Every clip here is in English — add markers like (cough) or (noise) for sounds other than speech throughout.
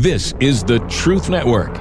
This is the Truth Network.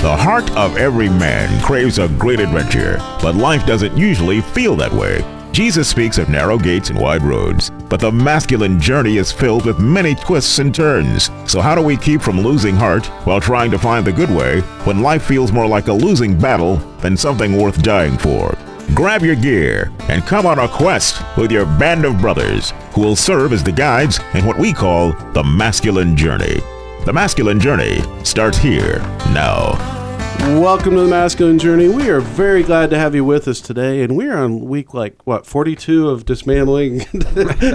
The heart of every man craves a great adventure, but life doesn't usually feel that way. Jesus speaks of narrow gates and wide roads, but the masculine journey is filled with many twists and turns. So, how do we keep from losing heart while trying to find the good way when life feels more like a losing battle than something worth dying for? Grab your gear and come on a quest with your band of brothers who will serve as the guides in what we call the masculine journey. The masculine journey starts here now. Welcome to the Masculine Journey. We are very glad to have you with us today, and we are on week like what forty-two of dismantling, (laughs)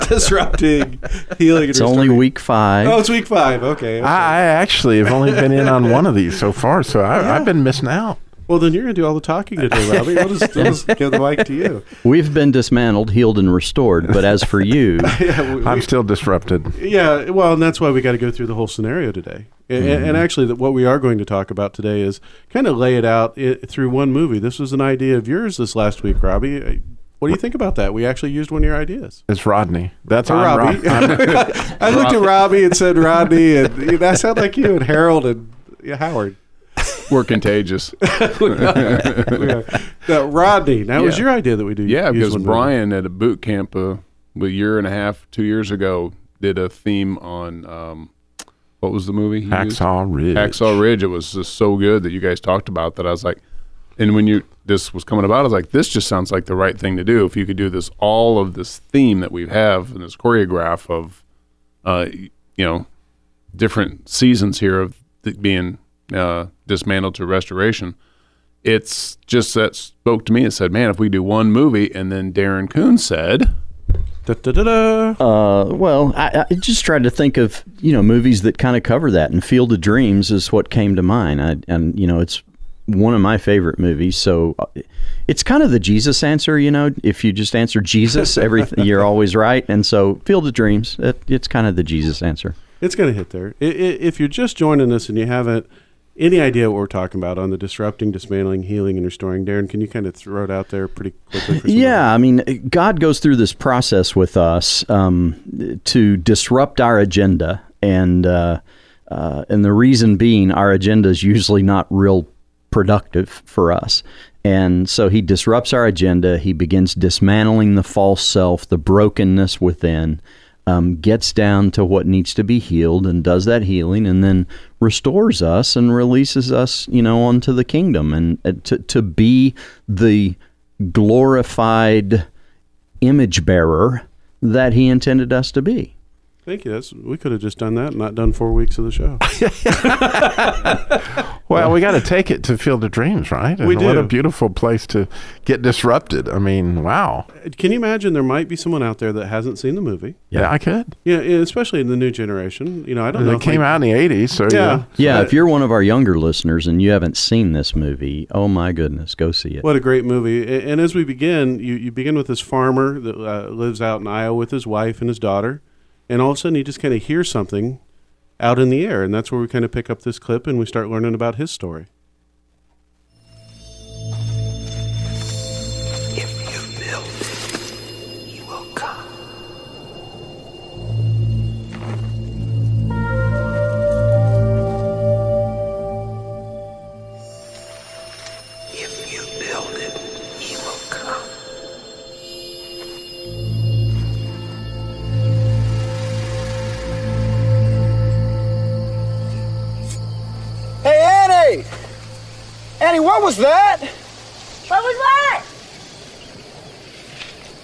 disrupting, healing. It's only week five. Oh, it's week five. Okay. okay. I, I actually have only been in on one of these so far, so I, I've been missing out. Well, then you're going to do all the talking today, (laughs) Robbie. We'll just, we'll just give the mic to you. We've been dismantled, healed, and restored. But as for you, (laughs) Yeah, we- I'm still disrupted. Yeah, well, and that's why we got to go through the whole scenario today. And, and actually, that what we are going to talk about today is kind of lay it out i through one movie. This was an idea of yours this last week, Robbie. Uh, What do you think about that? We actually used one of your ideas. It's Rodney. That's For I'm Robbie. Rod- I'm- (laughs) I looked at Robbie and said Rodney, and you know, that sounded like you and Harold and yeah, Howard. We're contagious. (laughs) Yeah. Now, Rodney, that was your idea that we do. yeah, because. Brian at a boot camp uh, a year and a half, two years ago, did a theme on um, what was the movie? Hacksaw Ridge. Hacksaw Ridge. It was just so good that you guys talked about that. I was like, and when you this was coming about, I was like, this just sounds like the right thing to do. If you could do this, all of this theme that we have and this choreograph of, uh, you know, different seasons here of th- being uh, dismantled to restoration. It's just that spoke to me and said, man, if we do one movie, and then Darren Coon said, Da-da-da-da. uh, well, I, I just tried to think of you know movies that kind of cover that, and Field of Dreams is what came to mind. I, and you know, it's one of my favorite movies. So uh, it's kind of the Jesus answer. You know, if you just answer Jesus, (laughs) everything you're always right. And so Field of Dreams, it, it's kind of the Jesus answer. It's going to hit there. I- I- If you're just joining us and you haven't any idea what we're talking about on the disrupting, dismantling, healing, and restoring, Darren, can you kind of throw it out there pretty quickly? For? Yeah, I mean, God goes through this process with us um, to disrupt our agenda, and uh, uh, and the reason being, our agenda is usually not real productive for us. And so he disrupts our agenda. He begins dismantling the false self, the brokenness within, um, gets down to what needs to be healed and does that healing, and then restores us and releases us, you know, onto the kingdom and uh, to, to be the glorified image bearer that he intended us to be. Thank you. That's we could have just done that and not done four weeks of the show. (laughs) (laughs) Well, we got to take it to Field of Dreams, right? We And What a beautiful place to get disrupted. I mean, wow. Can you imagine there might be someone out there that hasn't seen the movie? Yeah, I could. Yeah, yeah, especially in the new generation. You know, I don't know. It came we- out in the 80s, so Yeah. Yeah, Uh, if you're one of our younger listeners and you haven't seen this movie, oh my goodness, go see it. What a great movie! A- And as we begin, you, you begin with this farmer that uh, lives out in Iowa with his wife and his daughter, and all of a sudden you just kind of hear something out in the air, and that's where we kind of pick up this clip and we start learning about his story.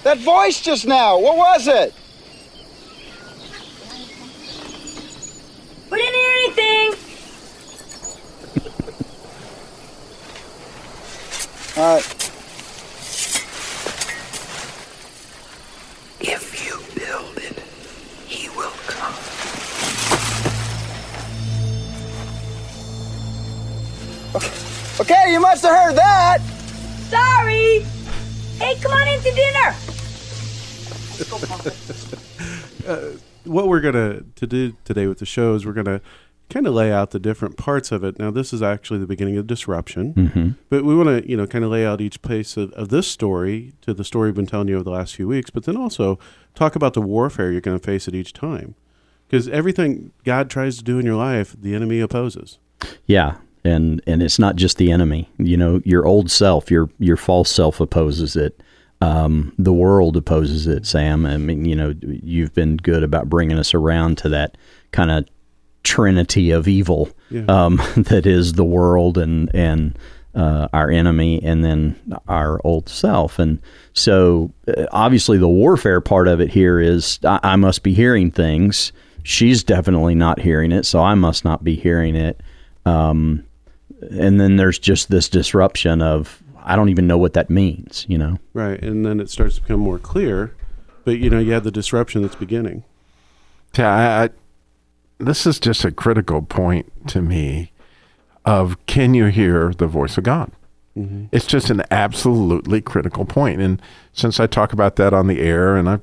That voice just now. What was it? We didn't hear anything. All right. Dinner. (laughs) What we're gonna to do today with the show is we're gonna kind of lay out the different parts of it. Now, this is actually the beginning of disruption, Mm-hmm. but we want to, you know, kind of lay out each place of, of this story to the story we've been telling you over the last few weeks, but then also talk about the warfare you're going to face at each time. Because everything God tries to do in your life, the enemy opposes. Yeah, and and it's not just the enemy. You know, your old self, your your false self opposes it. Um, the world opposes it. Sam, I mean, you know, you've been good about bringing us around to that kind of trinity of evil Yeah. um, (laughs) that is the world and and uh, our enemy, and then our old self. And so, uh, obviously, the warfare part of it here is I, I must be hearing things. She's definitely not hearing it, so I must not be hearing it. Um, and then there's just this disruption of I don't even know what that means. You know. Right. And then it starts to become more clear, but, you know, you have the disruption that's beginning. Yeah, I, I, this is just a critical point to me of can you hear the voice of God? Mm-hmm. It's just an absolutely critical point. And since I talk about that on the air and I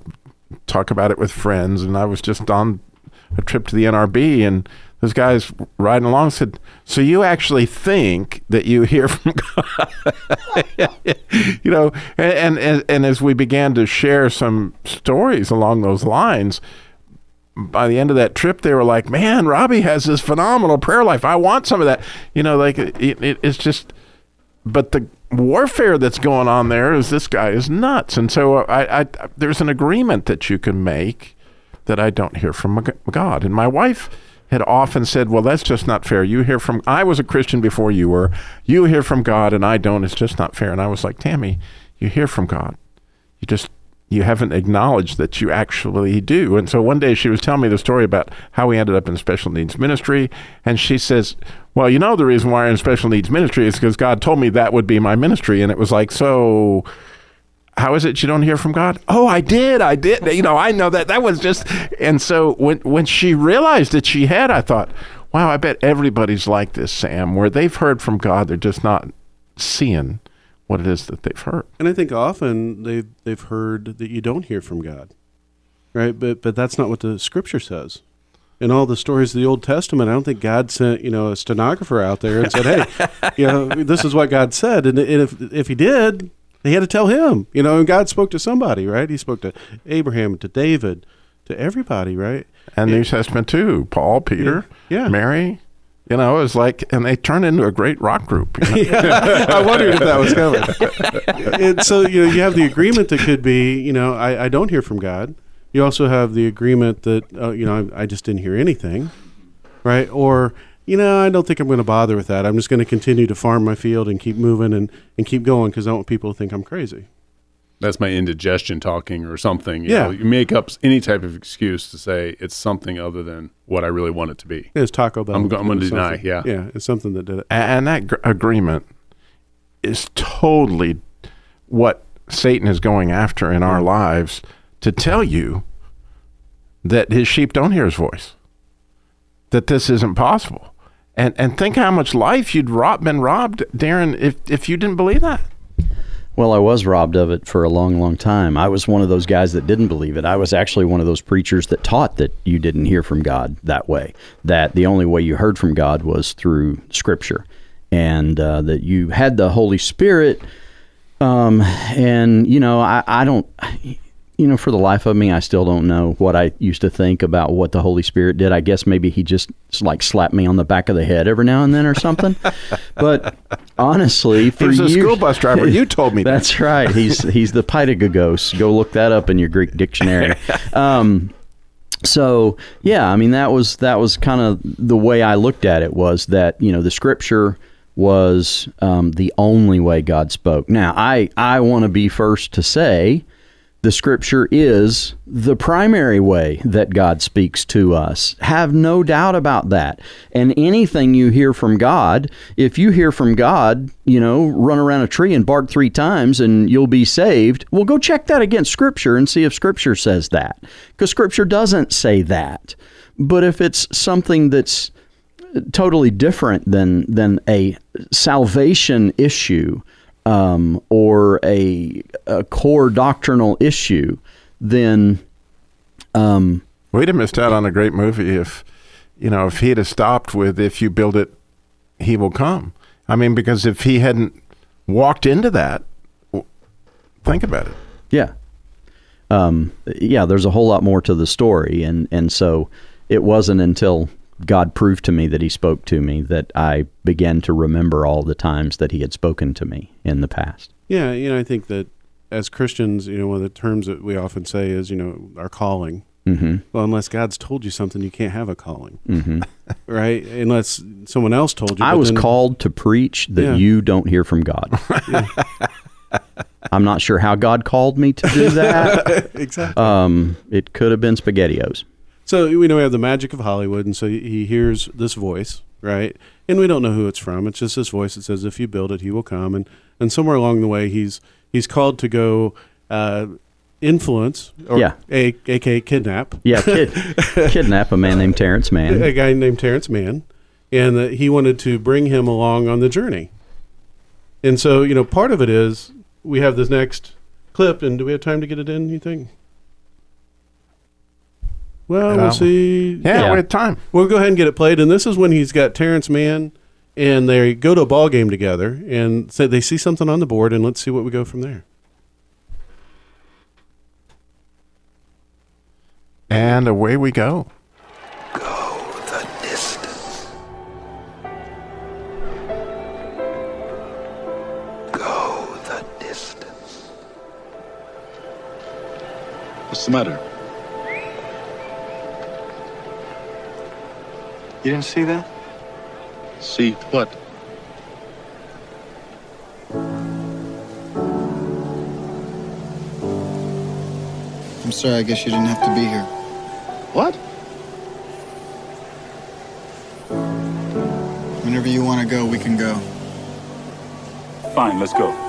talk about it with friends, and I was just on a trip to the NRB, and those guys riding along said, "So you actually think that you hear from God?" (laughs) you know, and, and and as we began to share some stories along those lines, by the end of that trip, they were like, "Man, Robbie has this phenomenal prayer life. I want some of that." You know, like it, it, it's just. But the warfare that's going on there is this guy is nuts, and so uh, I, I there's an agreement that you can make that I don't hear from God. And my wife had often said, "Well, that's just not fair. You hear from I was a Christian before you were. You hear from God, and I don't. It's just not fair." And I was like, "Tammy, you hear from God. You just you haven't acknowledged that you actually do. And so one day she was telling me the story about how we ended up in special needs ministry. And she says, Well, you know, the reason why I'm in special needs ministry is because God told me that would be my ministry. And it was like, So how is it you don't hear from God? Oh, I did. I did. You know, I know that. That was just. And so when, when she realized that she had, I thought, Wow, I bet everybody's like this, Sam, where they've heard from God, they're just not seeing what it is that they've heard. And I think often they've they've heard that you don't hear from God, right? But but that's not what the Scripture says. In all the stories of the Old Testament, I don't think God sent you know a stenographer out there and said, "Hey, you know, this is what God said." And, and if if He did, He had to tell him. You know, and God spoke to somebody, right? He spoke to Abraham, to David, to everybody, right? And New Testament too. Paul, Peter, Yeah. Mary. You know, it was like, and they turned into a great rock group. (laughs) you know? I wondered if that was coming. (laughs) and so you know, you have the agreement that could be, you know, I, I don't hear from God. You also have the agreement that, uh, you know, I, I just didn't hear anything, right? Or you know, I don't think I'm going to bother with that. I'm just going to continue to farm my field and keep moving and, and keep going because I don't want people to think I'm crazy. That's my indigestion talking or something. You Yeah. know, you make up any type of excuse to say it's something other than what I really want it to be. It's Taco Bell. I'm I'm gonna deny, something- yeah. yeah, it's something that did it. and that gr- agreement is totally what Satan is going after in our lives to tell you that his sheep don't hear his voice, that this isn't possible. And, and think how much life you'd rob, been robbed, Darren, if, if you didn't believe that. Well, I was robbed of it for a long, long time. I was one of those guys that didn't believe it. I was actually one of those preachers that taught that you didn't hear from God that way, that the only way you heard from God was through Scripture, and uh, that you had the Holy Spirit. Um, and, you know, I, I don't, you know, for the life of me, I still don't know what I used to think about what the Holy Spirit did. I guess maybe he just like slapped me on the back of the head every now and then or something. (laughs) but honestly, for He was a school bus driver. You (laughs) told me that. That's right. He's he's the paidagogos. Go look that up in your Greek dictionary. (laughs) Um, so yeah, I mean that was that was kind of the way I looked at it was that you know the scripture was um, the only way God spoke. Now I I want to be first to say the scripture is the primary way that God speaks to us. Have no doubt about that. And anything you hear from God, if you hear from God, you know, run around a tree and bark three times and you'll be saved, well, go check that against scripture and see if scripture says that. Because scripture doesn't say that. But if it's something that's totally different than than a salvation issue um, or a, a core doctrinal issue, then um, We'd have missed out on a great movie if you know, if he'd have stopped with "If you build it, he will come." I mean, because if he hadn't walked into that, think about it. Yeah. Um, yeah, there's a whole lot more to the story. And, and so it wasn't until God proved to me that he spoke to me that I began to remember all the times that he had spoken to me in the past. Yeah, you know, I think that as Christians, you know, one of the terms that we often say is, you know, our calling. Mm-hmm. Well, unless God's told you something, you can't have a calling, Mm-hmm. (laughs) right? Unless someone else told you. I was then- called to preach that Yeah. you don't hear from God. (laughs) (laughs) I'm not sure how God called me to do that. exactly. Um, it could have been SpaghettiOs. So we know we have the magic of Hollywood, and so he- he hears this voice, right? And we don't know who it's from. It's just this voice that says, "If you build it, he will come." And and somewhere along the way, he's he's called to go uh, influence, or Yeah. a, aka kidnap, Yeah, kid, (laughs) kidnap a man named Terrence Mann. a guy named Terrence Mann, and that he wanted to bring him along on the journey. And so, you know, part of it is we have this next clip, and do we have time to get it in? You think? Well, we'll see. Yeah, Yeah. we had time. We'll go ahead and get it played. And this is when he's got Terrence Mann, and they go to a ball game together, and say they see something on the board, and let's see what we go from there. And away we go. Go the distance. Go the distance. What's the matter? You didn't see that? See what? I'm sorry, I guess you didn't have to be here. What? Whenever you want to go, we can go. Fine, let's go.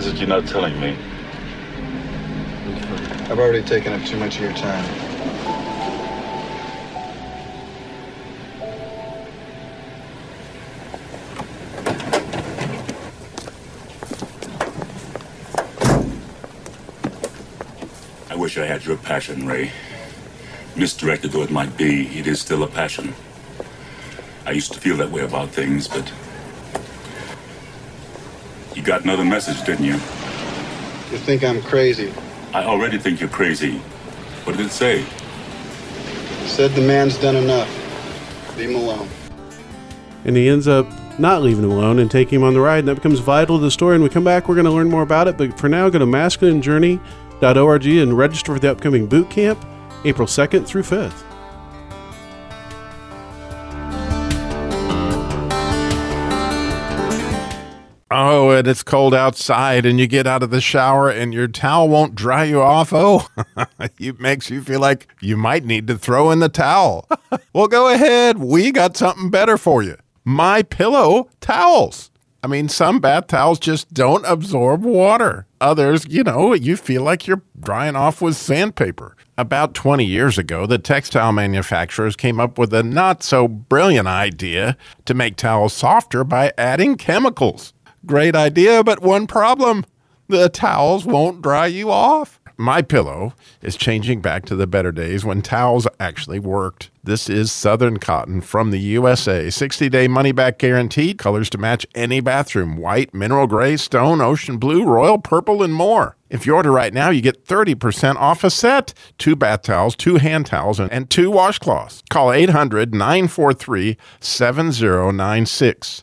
Is it you're not telling me? I've already taken up too much of your time. I wish I had your passion, Ray. Misdirected though it might be, it is still a passion. I used to feel that way about things, but. You got another message, didn't you? You think I'm crazy? I already think you're crazy. What did it say? Said the man's done enough. Leave him alone. And he ends up not leaving him alone and taking him on the ride, and that becomes vital to the story. And we come back, we're going to learn more about it. But for now, go to masculinejourney.org and register for the upcoming boot camp, April 2nd through 5th. Oh, and it's cold outside, and you get out of the shower, and your towel won't dry you off. Oh, (laughs) it makes you feel like you might need to throw in the towel. (laughs) well, go ahead. We got something better for you. My Pillow towels. I mean, some bath towels just don't absorb water. Others, you know, you feel like you're drying off with sandpaper. About 20 years ago, the textile manufacturers came up with a not so brilliant idea to make towels softer by adding chemicals. Great idea, but one problem. The towels won't dry you off. My pillow is changing back to the better days when towels actually worked. This is Southern Cotton from the USA. 60-day money-back guaranteed. Colors to match any bathroom. White, mineral gray, stone, ocean blue, royal purple, and more. If you order right now, you get 30% off a set. Two bath towels, two hand towels, and, two washcloths. Call 800-943-7096.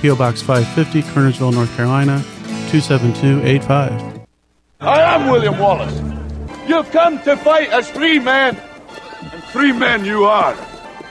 P.O. Box 550, Kernersville, North Carolina, 27285. I am William Wallace. You've come to fight as free men, and free men you are.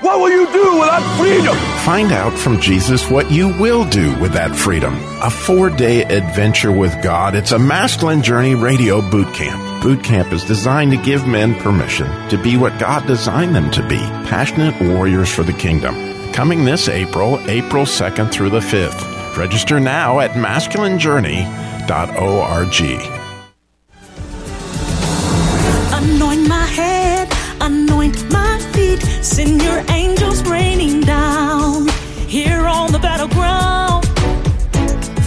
What will you do without freedom? Find out from Jesus what you will do with that freedom. A four day adventure with God. It's a masculine journey radio boot camp. Boot camp is designed to give men permission to be what God designed them to be passionate warriors for the kingdom. Coming this April, April 2nd through the 5th. Register now at masculinejourney.org. Anoint my head, anoint my feet, send your angels raining down here on the battleground.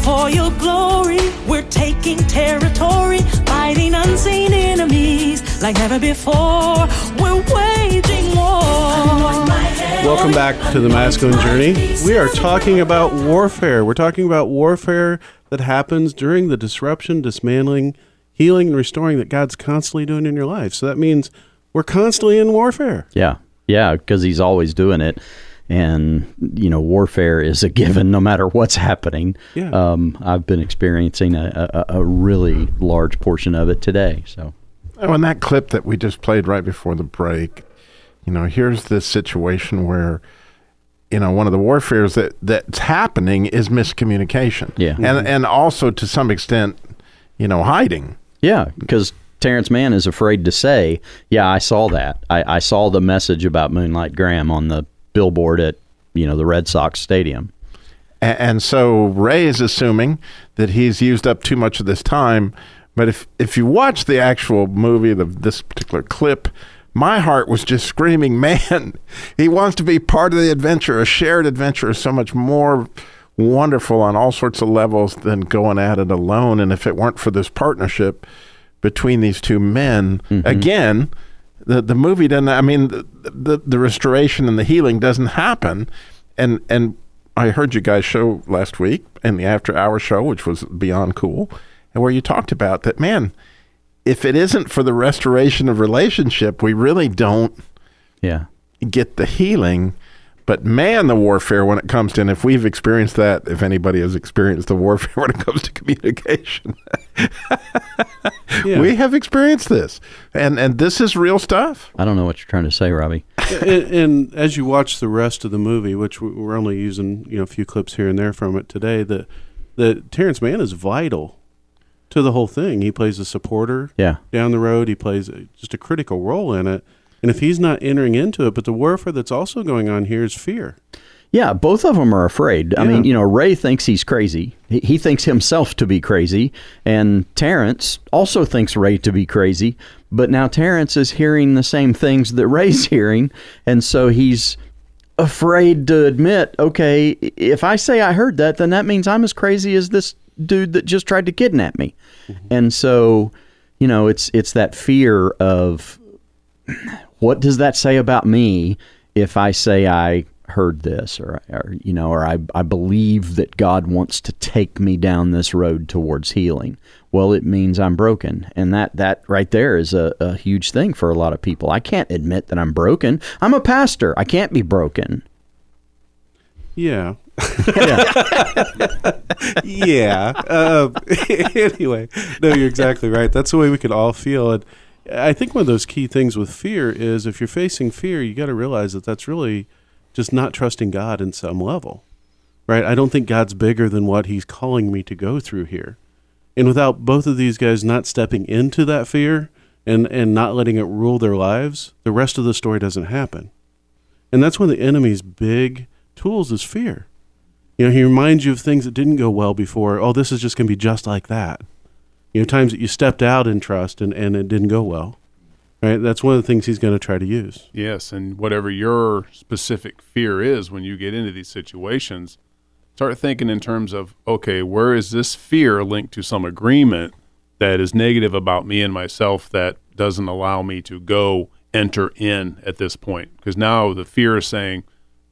For your glory, we're taking territory, fighting unseen enemies like never before. We're waging war. Welcome back to the Masculine Journey. We are talking about warfare. We're talking about warfare that happens during the disruption, dismantling, healing, and restoring that God's constantly doing in your life. So that means we're constantly in warfare. Yeah, yeah, because he's always doing it, and you know, warfare is a given no matter what's happening. Yeah. Um, I've been experiencing a, a, a really large portion of it today. So, Oh, and that clip that we just played right before the break, you know, here's this situation where, you know, one of the warfares that that's happening is miscommunication. Yeah. And mm-hmm. and also to some extent, you know, hiding. yeah, because Terrence Mann is afraid to say, "Yeah, I saw that. I, I saw the message about Moonlight Graham on the billboard at you know the Red Sox stadium." And, and so Ray is assuming that he's used up too much of this time. But if if you watch the actual movie, the this particular clip, my heart was just screaming, (laughs) "Man, he wants to be part of the adventure. A shared adventure is so much more wonderful on all sorts of levels than going at it alone. And if it weren't for this partnership between these two men, mm-hmm. again." The, the movie doesn't. I mean, the, the the restoration and the healing doesn't happen, and and I heard you guys show last week in the after hour show, which was beyond cool, and where you talked about that, man, if it isn't for the restoration of relationship, we really don't Yeah. get the healing. But man, the warfare when it comes to, and if we've experienced that, if anybody has experienced the warfare (laughs) when it comes to communication, Yeah. we have experienced this, and and this is real stuff. I don't know what you're trying to say, Robbie. and, and as you watch the rest of the movie, which we- we're only using you know a few clips here and there from it today, that that Terrence Mann is vital to the whole thing. He plays a supporter Yeah. down the road. He plays just a critical role in it. And if he's not entering into it, but the warfare that's also going on here is fear. Yeah, both of them are afraid. I mean, you know, Ray thinks he's crazy. He, he thinks himself to be crazy, and Terrence also thinks Ray to be crazy. But now Terrence is hearing the same things that Ray's (laughs) hearing, and so he's afraid to admit, okay, if I say I heard that, then that means I'm as crazy as this dude that just tried to kidnap me. And so, you know, it's it's that fear of what does that say about me if I say I heard this or, or you know or I, I believe that God wants to take me down this road towards healing? Well it means I'm broken. And that that right there is a, a huge thing for a lot of people. I can't admit that I'm broken. I'm a pastor. I can't be broken. Yeah. Yeah. (laughs) Uh, (laughs) anyway, no, you're exactly right. That's the way we could all feel. And I think one of those key things with fear is if you're facing fear, you got to realize that that's really just not trusting God in some level, right? I don't think God's bigger than what He's calling me to go through here. And without both of these guys not stepping into that fear and, and not letting it rule their lives, the rest of the story doesn't happen. And that's one of the enemy's big tools is fear. You know, he reminds you of things that didn't go well before. Oh, this is just going to be just like that. You know, times that you stepped out in trust and, and it didn't go well. Right? That's one of the things he's going to try to use. Yes, and whatever your specific fear is when you get into these situations, start thinking in terms of okay, where is this fear linked to some agreement that is negative about me and myself that doesn't allow me to go enter in at this point? Because now the fear is saying,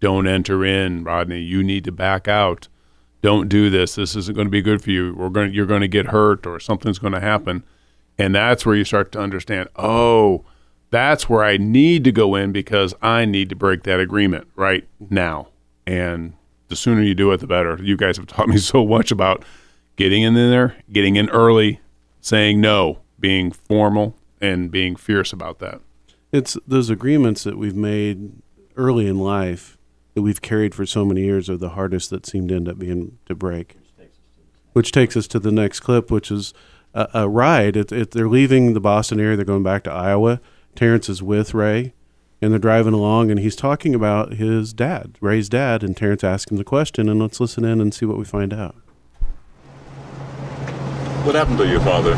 don't enter in, Rodney. You need to back out. Don't do this. This isn't going to be good for you. We're going. You're going to get hurt, or something's going to happen. And that's where you start to understand. Oh, that's where I need to go in because I need to break that agreement right now. And the sooner you do it, the better. You guys have taught me (laughs) so much about getting in there, getting in early, saying no, being formal, and being fierce about that. It's those agreements that we've made early in life that we've carried for so many years are the hardest that seem to end up being to break. Which takes us to the next clip, which is a, a ride. It, it, they're leaving the Boston area. They're going back to Iowa. Terrence is with Ray, and they're driving along, and he's talking about his dad, Ray's dad, and Terrence asks him the question. And let's listen in and see what we find out. What happened to your father?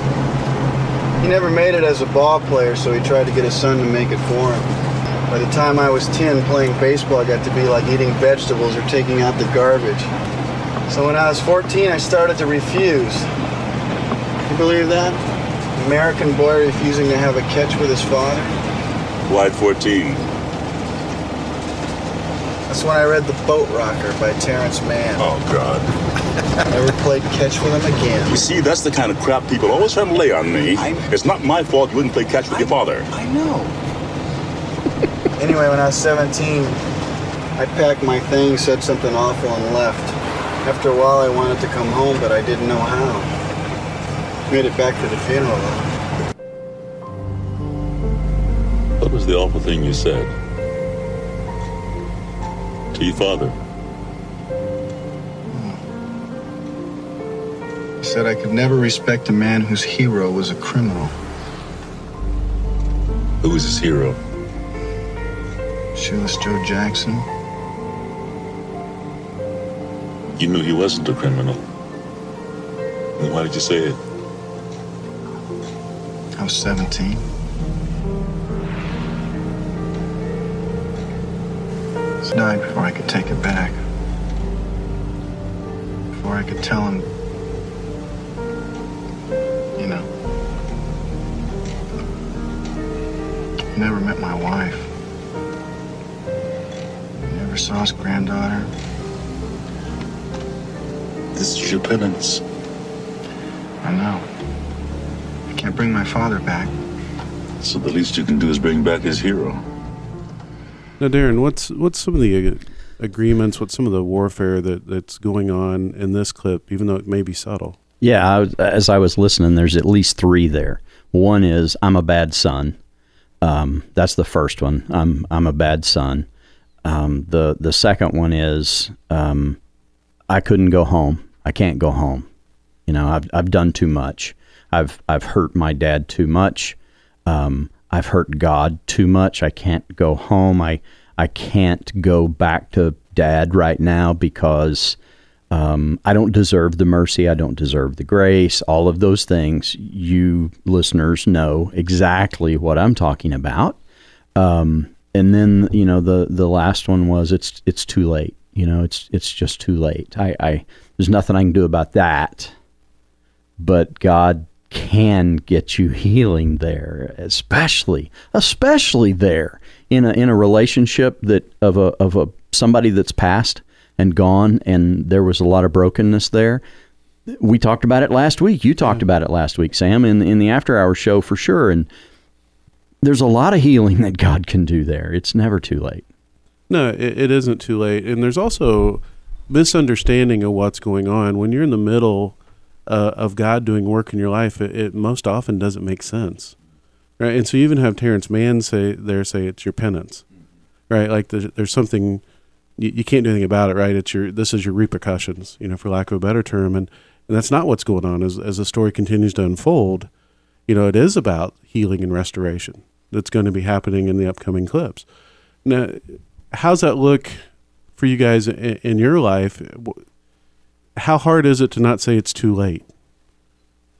He never made it as a ball player, so he tried to get his son to make it for him. By the time I was 10 playing baseball, I got to be like eating vegetables or taking out the garbage. So when I was 14, I started to refuse. You believe that? American boy refusing to have a catch with his father? Why 14? That's when I read The Boat Rocker by Terrence Mann. Oh, God. (laughs) Never played catch with him again. You see, that's the kind of crap people always try to lay on me. It's not my fault you wouldn't play catch with your father. I know. Anyway, when I was 17, I packed my things, said something awful, and left. After a while, I wanted to come home, but I didn't know how. Made it back to the funeral, though. What was the awful thing you said? To your father? He said I could never respect a man whose hero was a criminal. Who was his hero? Shoeless Joe Jackson. You knew he wasn't a criminal. Then why did you say it? I was 17. He died before I could take it back. Before I could tell him, you know. He never met my wife. He never saw his granddaughter. This is your penance. I know. I can't bring my father back. So the least you can do is bring back his hero. Now, Darren, what's what's some of the uh, agreements? What's some of the warfare that, that's going on in this clip, even though it may be subtle? Yeah, I was, as I was listening, there's at least three there. One is I'm a bad son. Um, that's the first one. I'm I'm a bad son. Um, the the second one is um, I couldn't go home. I can't go home. You know, I've I've done too much. I've I've hurt my dad too much. Um, I've hurt God too much. I can't go home. I I can't go back to dad right now because um, I don't deserve the mercy. I don't deserve the grace. All of those things. You listeners know exactly what I'm talking about. Um, and then you know the the last one was it's it's too late. You know it's it's just too late. I, I there's nothing I can do about that. But God can get you healing there, especially especially there in a in a relationship that of a of a somebody that's passed and gone and there was a lot of brokenness there. We talked about it last week. You talked about it last week, Sam, in in the after hour show for sure. And there's a lot of healing that God can do there. It's never too late. No, it, it isn't too late. And there's also misunderstanding of what's going on when you're in the middle uh, of God doing work in your life. It, it most often doesn't make sense, right? And so you even have Terrence Mann say there say it's your penance, right? Like there's, there's something you, you can't do anything about it, right? It's your this is your repercussions, you know, for lack of a better term, and and that's not what's going on. As as the story continues to unfold, you know, it is about healing and restoration that's going to be happening in the upcoming clips. Now, how's that look for you guys in, in your life? How hard is it to not say it's too late?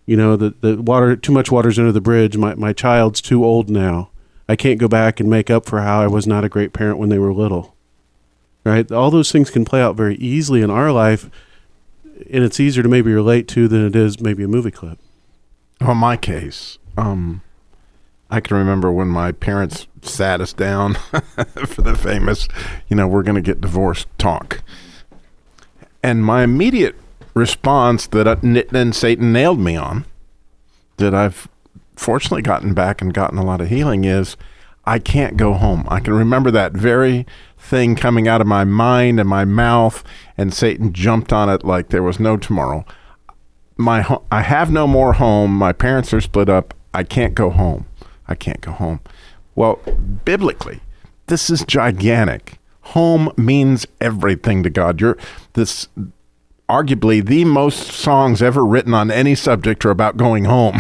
You know, the, the water, too much water's under the bridge. My, my child's too old now. I can't go back and make up for how I was not a great parent when they were little. Right? All those things can play out very easily in our life, and it's easier to maybe relate to than it is maybe a movie clip. Well, in my case, um, I can remember when my parents sat us down (laughs) for the famous, you know, we're going to get divorced talk. And my immediate response that I, then Satan nailed me on, that I've fortunately gotten back and gotten a lot of healing, is I can't go home. I can remember that very thing coming out of my mind and my mouth, and Satan jumped on it like there was no tomorrow. My ho- I have no more home. My parents are split up. I can't go home. I can't go home. Well, biblically, this is gigantic. home means everything to God. You're this arguably the most songs ever written on any subject are about going home.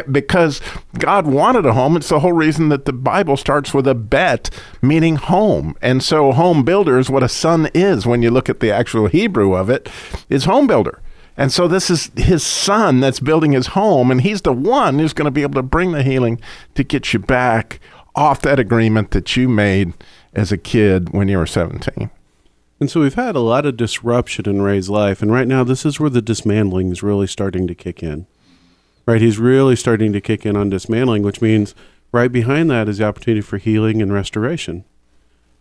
(laughs) because God wanted a home. It's the whole reason that the Bible starts with a bet, meaning home. And so, home builder is what a son is when you look at the actual Hebrew of it, is home builder. And so, this is his son that's building his home, and he's the one who's going to be able to bring the healing to get you back off that agreement that you made as a kid when you were 17. And so we've had a lot of disruption in Ray's life, and right now this is where the dismantling is really starting to kick in. Right, he's really starting to kick in on dismantling, which means right behind that is the opportunity for healing and restoration.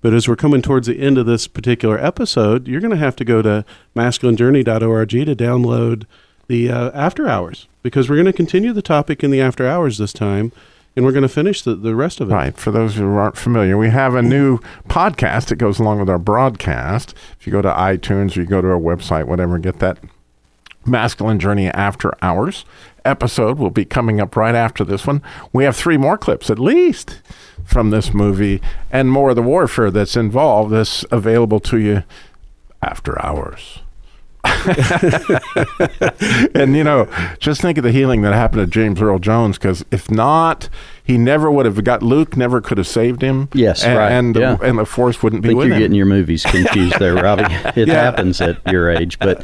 But as we're coming towards the end of this particular episode, you're going to have to go to masculinejourney.org to download the uh, after hours because we're going to continue the topic in the after hours this time and we're going to finish the, the rest of it. Right. For those who aren't familiar, we have a new podcast that goes along with our broadcast. If you go to iTunes or you go to our website, whatever, get that Masculine Journey After Hours episode will be coming up right after this one. We have three more clips at least from this movie and more of the warfare that's involved that's available to you after hours. (laughs) and you know, just think of the healing that happened to James Earl Jones. Because if not, he never would have got Luke. Never could have saved him. Yes, and, right. And yeah. the, and the force wouldn't be I think you're him. getting your movies confused there, (laughs) Robbie. It Yeah. happens at your age, but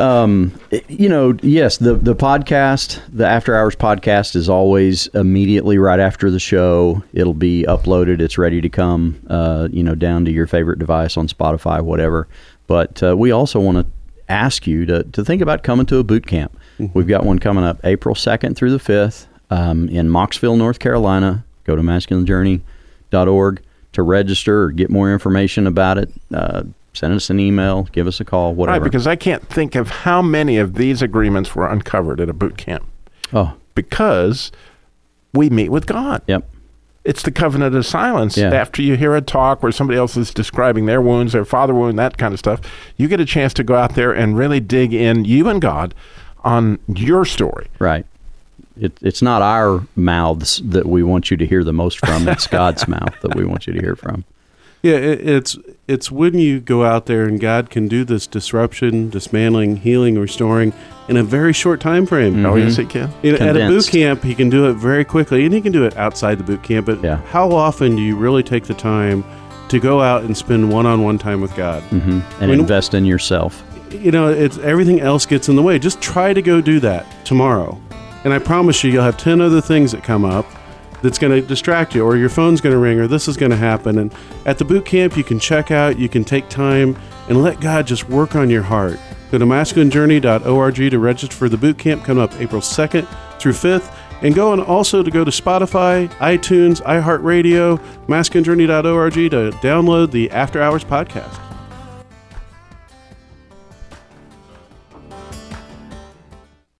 um, you know, yes, the the podcast, the After Hours podcast, is always immediately right after the show. It'll be uploaded. It's ready to come. Uh, you know, down to your favorite device on Spotify, whatever. But uh, we also want to ask you to to think about coming to a boot camp. We've got one coming up April second through the fifth um, in Mocksville, North Carolina. Go to masculinejourney.org to register or get more information about it. Uh, send us an email, give us a call, whatever. Right, because I can't think of how many of these agreements were uncovered at a boot camp. Oh. Because we meet with God. Yep. It's the covenant of silence. Yeah. After you hear a talk where somebody else is describing their wounds, their father wound, that kind of stuff, you get a chance to go out there and really dig in, you and God, on your story. Right. It, it's not our mouths that we want you to hear the most from. It's (laughs) God's mouth that we want you to hear from. Yeah, it, it's it's when you go out there and God can do this disruption, dismantling, healing, restoring in a very short time frame. Oh, yes, he can. You know, at a boot Condensed. camp, he can do it very quickly, and he can do it outside the boot camp. But how often do you really take the time to go out and spend one-on-one time with God? hmm And I mean- invest in yourself. you know, it's everything else gets in the way. Just try to go do that tomorrow, and I promise you, you'll have ten other things that come up that's going to distract you, or your phone's going to ring, or this is going to happen. And at the boot camp, you can check out, you can take time, and let God just work on your heart. Go to masculinejourney.org to register for the boot camp coming up April second through fifth. And go and also to go to Spotify, iTunes, iHeartRadio, masculinejourney.org to download the After Hours podcast.